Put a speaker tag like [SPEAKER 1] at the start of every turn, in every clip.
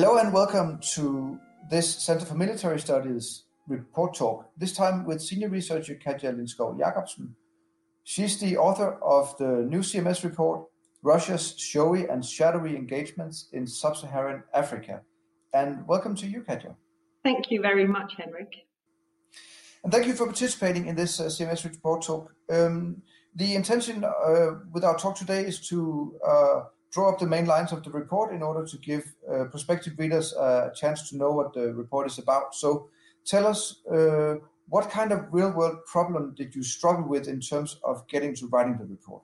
[SPEAKER 1] Hello and welcome to this Center for Military Studies report talk, this time with senior researcher Katja Lindskov Jacobsen. She's the author of the new CMS report, Russia's Showy and Shadowy Engagements in Sub-Saharan Africa. And welcome to you, Katja.
[SPEAKER 2] Thank you very much, Henrik.
[SPEAKER 1] And thank you for participating in this uh, CMS report talk. Um, the intention uh, with our talk today is to uh, draw up the main lines of the report in order to give uh, prospective readers a chance to know what the report is about. So tell us uh, what kind of real world problem did you struggle with in terms of getting to writing the report?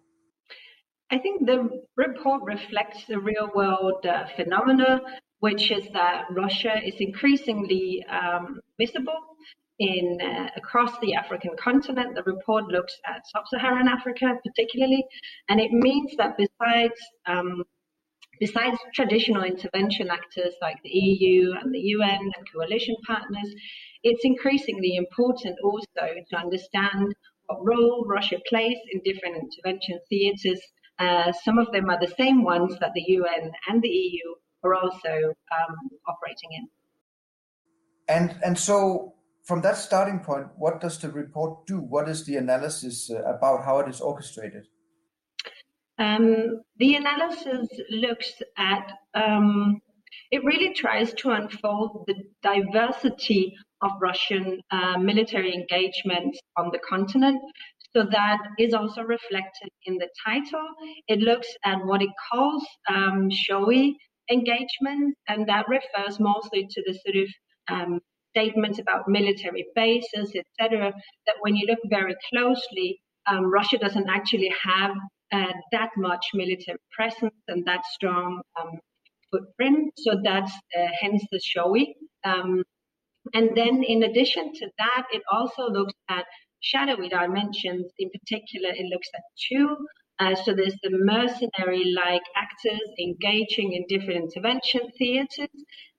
[SPEAKER 2] I think the report reflects the real world uh, phenomena, which is that Russia is increasingly um, visible in uh, across the African continent. The report looks at sub-Saharan Africa particularly, and it means that besides um, besides traditional intervention actors like the EU and the UN and coalition partners, it's increasingly important also to understand what role Russia plays in different intervention theatres. Uh, some of them are the same ones that the UN and the EU are also um, operating in.
[SPEAKER 1] And and so from that starting point, what does the report do? What is the analysis uh, about how it is orchestrated?
[SPEAKER 2] Um, the analysis looks at, um, it really tries to unfold the diversity of Russian uh, military engagement on the continent. So that is also reflected in the title. It looks at what it calls um, showy engagement, and that refers mostly to the sort of um, statements about military bases, etc., that when you look very closely, um, Russia doesn't actually have uh, that much military presence and that strong um, footprint. So that's uh, hence the showy. Um, and then in addition to that, it also looks at shadowy dimensions. In particular, it looks at two uh, so there's the mercenary-like actors engaging in different intervention theatres,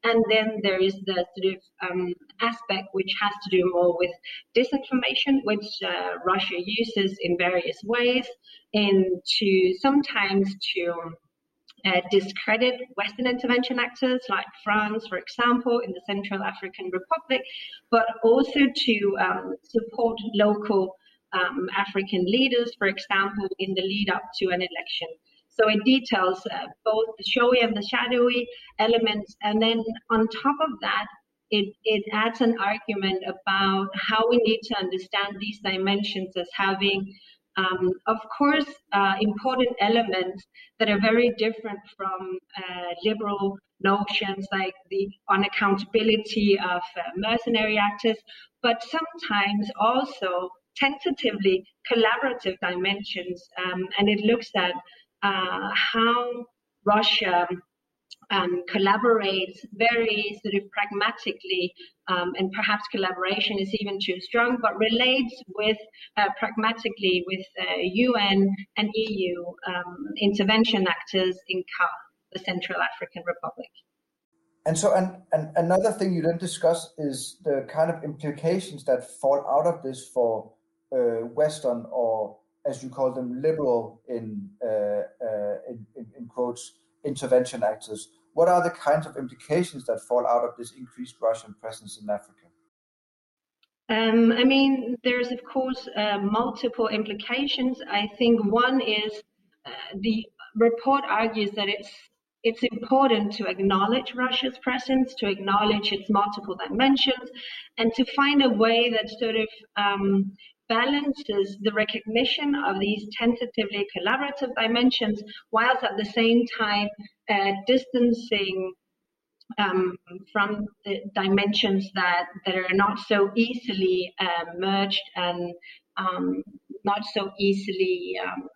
[SPEAKER 2] and then there is the sort of um, aspect which has to do more with disinformation, which uh, Russia uses in various ways, and to sometimes to uh, discredit Western intervention actors like France, for example, in the Central African Republic, but also to um, support local um, African leaders, for example, in the lead up to an election. So it details uh, both the showy and the shadowy elements. And then on top of that, it, it adds an argument about how we need to understand these dimensions as having, um, of course, uh, important elements that are very different from uh, liberal notions like the unaccountability of uh, mercenary actors, but sometimes also tentatively collaborative dimensions, um, and it looks at uh, how Russia um, collaborates very sort of pragmatically, um, and perhaps collaboration is even too strong, but relates with uh, pragmatically with uh, UN and EU um, intervention actors in CAR, the Central African Republic.
[SPEAKER 1] And so, and, and another thing you didn't discuss is the kind of implications that fall out of this for Western or as you call them, liberal in, uh, uh, in, in, in quotes intervention actors. What are the kinds of implications that fall out of this increased Russian presence in Africa?
[SPEAKER 2] Um, I mean, there's of course uh, multiple implications. I think one is uh, the report argues that it's it's important to acknowledge Russia's presence, to acknowledge its multiple dimensions, and to find a way that sort of um, balances the recognition of these tentatively collaborative dimensions, whilst at the same time uh, distancing um, from the dimensions that, that are not so easily uh, merged and um, not so easily, um,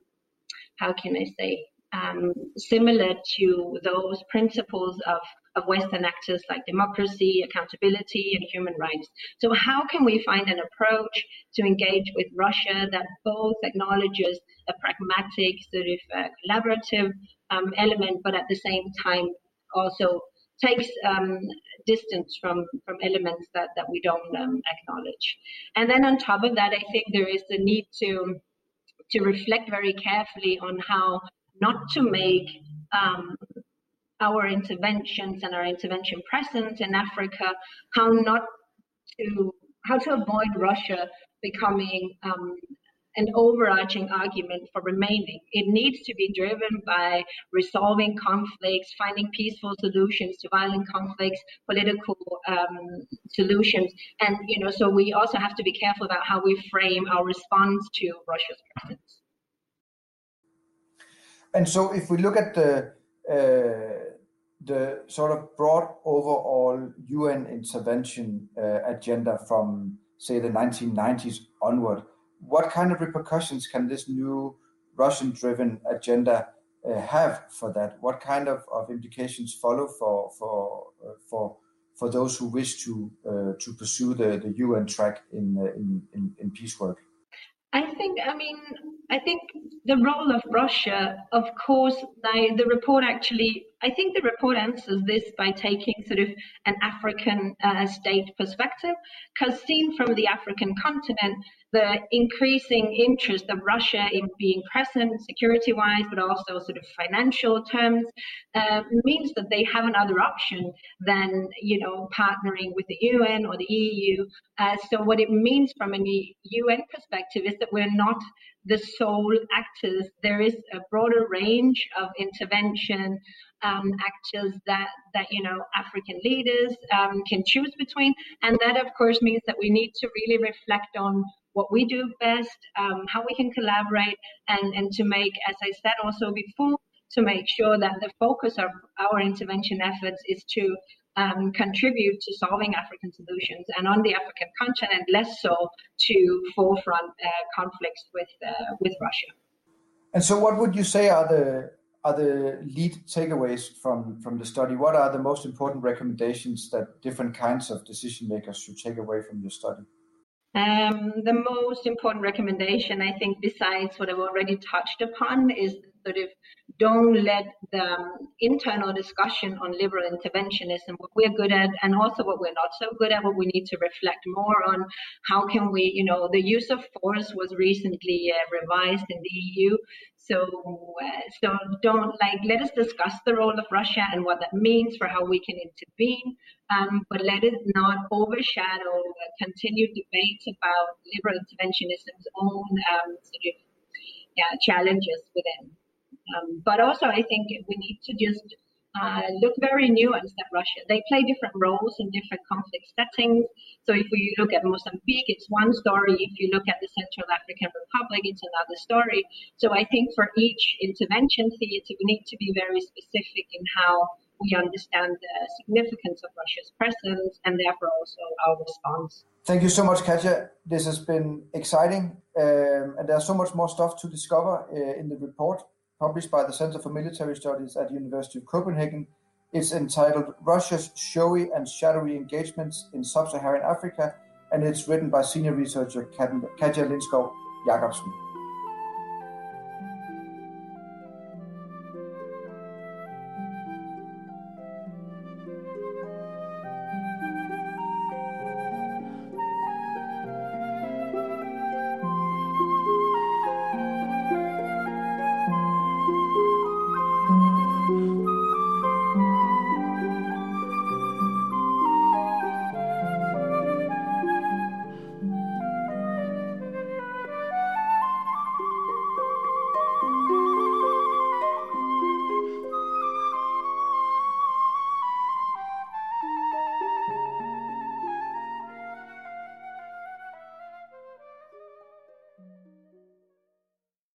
[SPEAKER 2] how can I say, um, similar to those principles of, of Western actors like democracy, accountability, and human rights. So, how can we find an approach to engage with Russia that both acknowledges a pragmatic, sort of uh, collaborative um, element, but at the same time also takes um, distance from from elements that that we don't um, acknowledge. And then on top of that, I think there is the need to to reflect very carefully on how not to make um, our interventions and our intervention presence in Africa, how not to how to avoid Russia becoming um, an overarching argument for remaining. It needs to be driven by resolving conflicts, finding peaceful solutions to violent conflicts, political um, solutions, and you know. So we also have to be careful about how we frame our response to Russia's presence.
[SPEAKER 1] And so, if we look at the the sort of broad overall UN intervention uh, agenda from, say, the 1990s onward, what kind of repercussions can this new Russian driven agenda uh, have for that? What kind of, of implications follow for, for, uh, for, for those who wish to, uh, to pursue the, the UN track in, uh, in, in, in peace work?
[SPEAKER 2] I think, I mean, I think the role of Russia, of course, the, report actually, I think the report answers this by taking sort of an African uh, state perspective, because seen from the African continent, the increasing interest of Russia in being present security wise, but also sort of financial terms, uh, means that they have another option than, you know, partnering with the UN or the EU. Uh, so, what it means from a UN perspective is that we're not the sole actors. There is a broader range of intervention um, actors that that you know African leaders um, can choose between, and that of course means that we need to really reflect on what we do best, um, how we can collaborate, and, and to make, as I said also before, to make sure that the focus of our intervention efforts is to um, contribute to solving African solutions, and on the African continent, less so to forefront uh, conflicts with uh, with Russia.
[SPEAKER 1] And so, what would you say are the are the lead takeaways from from the study? What are the most important recommendations that different kinds of decision makers should take away from your study?
[SPEAKER 2] Um, the most important recommendation, I think, besides what I've already touched upon, is sort of don't let the um, internal discussion on liberal interventionism, what we're good at, and also what we're not so good at, what we need to reflect more on. How can we, you know, the use of force was recently uh, revised in the EU. So, uh, so don't like let us discuss the role of Russia and what that means for how we can intervene, um, but let it not overshadow continued debates about liberal interventionism's own um, sort of yeah, challenges within. Um, but also, I think we need to just uh, look very nuanced at Russia. They play different roles in different conflict settings. So if we look at Mozambique, it's one story. If you look at the Central African Republic, it's another story. So I think for each intervention theater, we need to be very specific in how we understand the significance of Russia's presence and therefore also our response.
[SPEAKER 1] Thank you so much, Katja. This has been exciting, um, and there's so much more stuff to discover uh, in the report published by the Center for Military Studies at the University of Copenhagen. It's entitled Russia's Showy and Shadowy Engagements in Sub Saharan Africa, and it's written by senior researcher Katja Lindskov Jacobsen.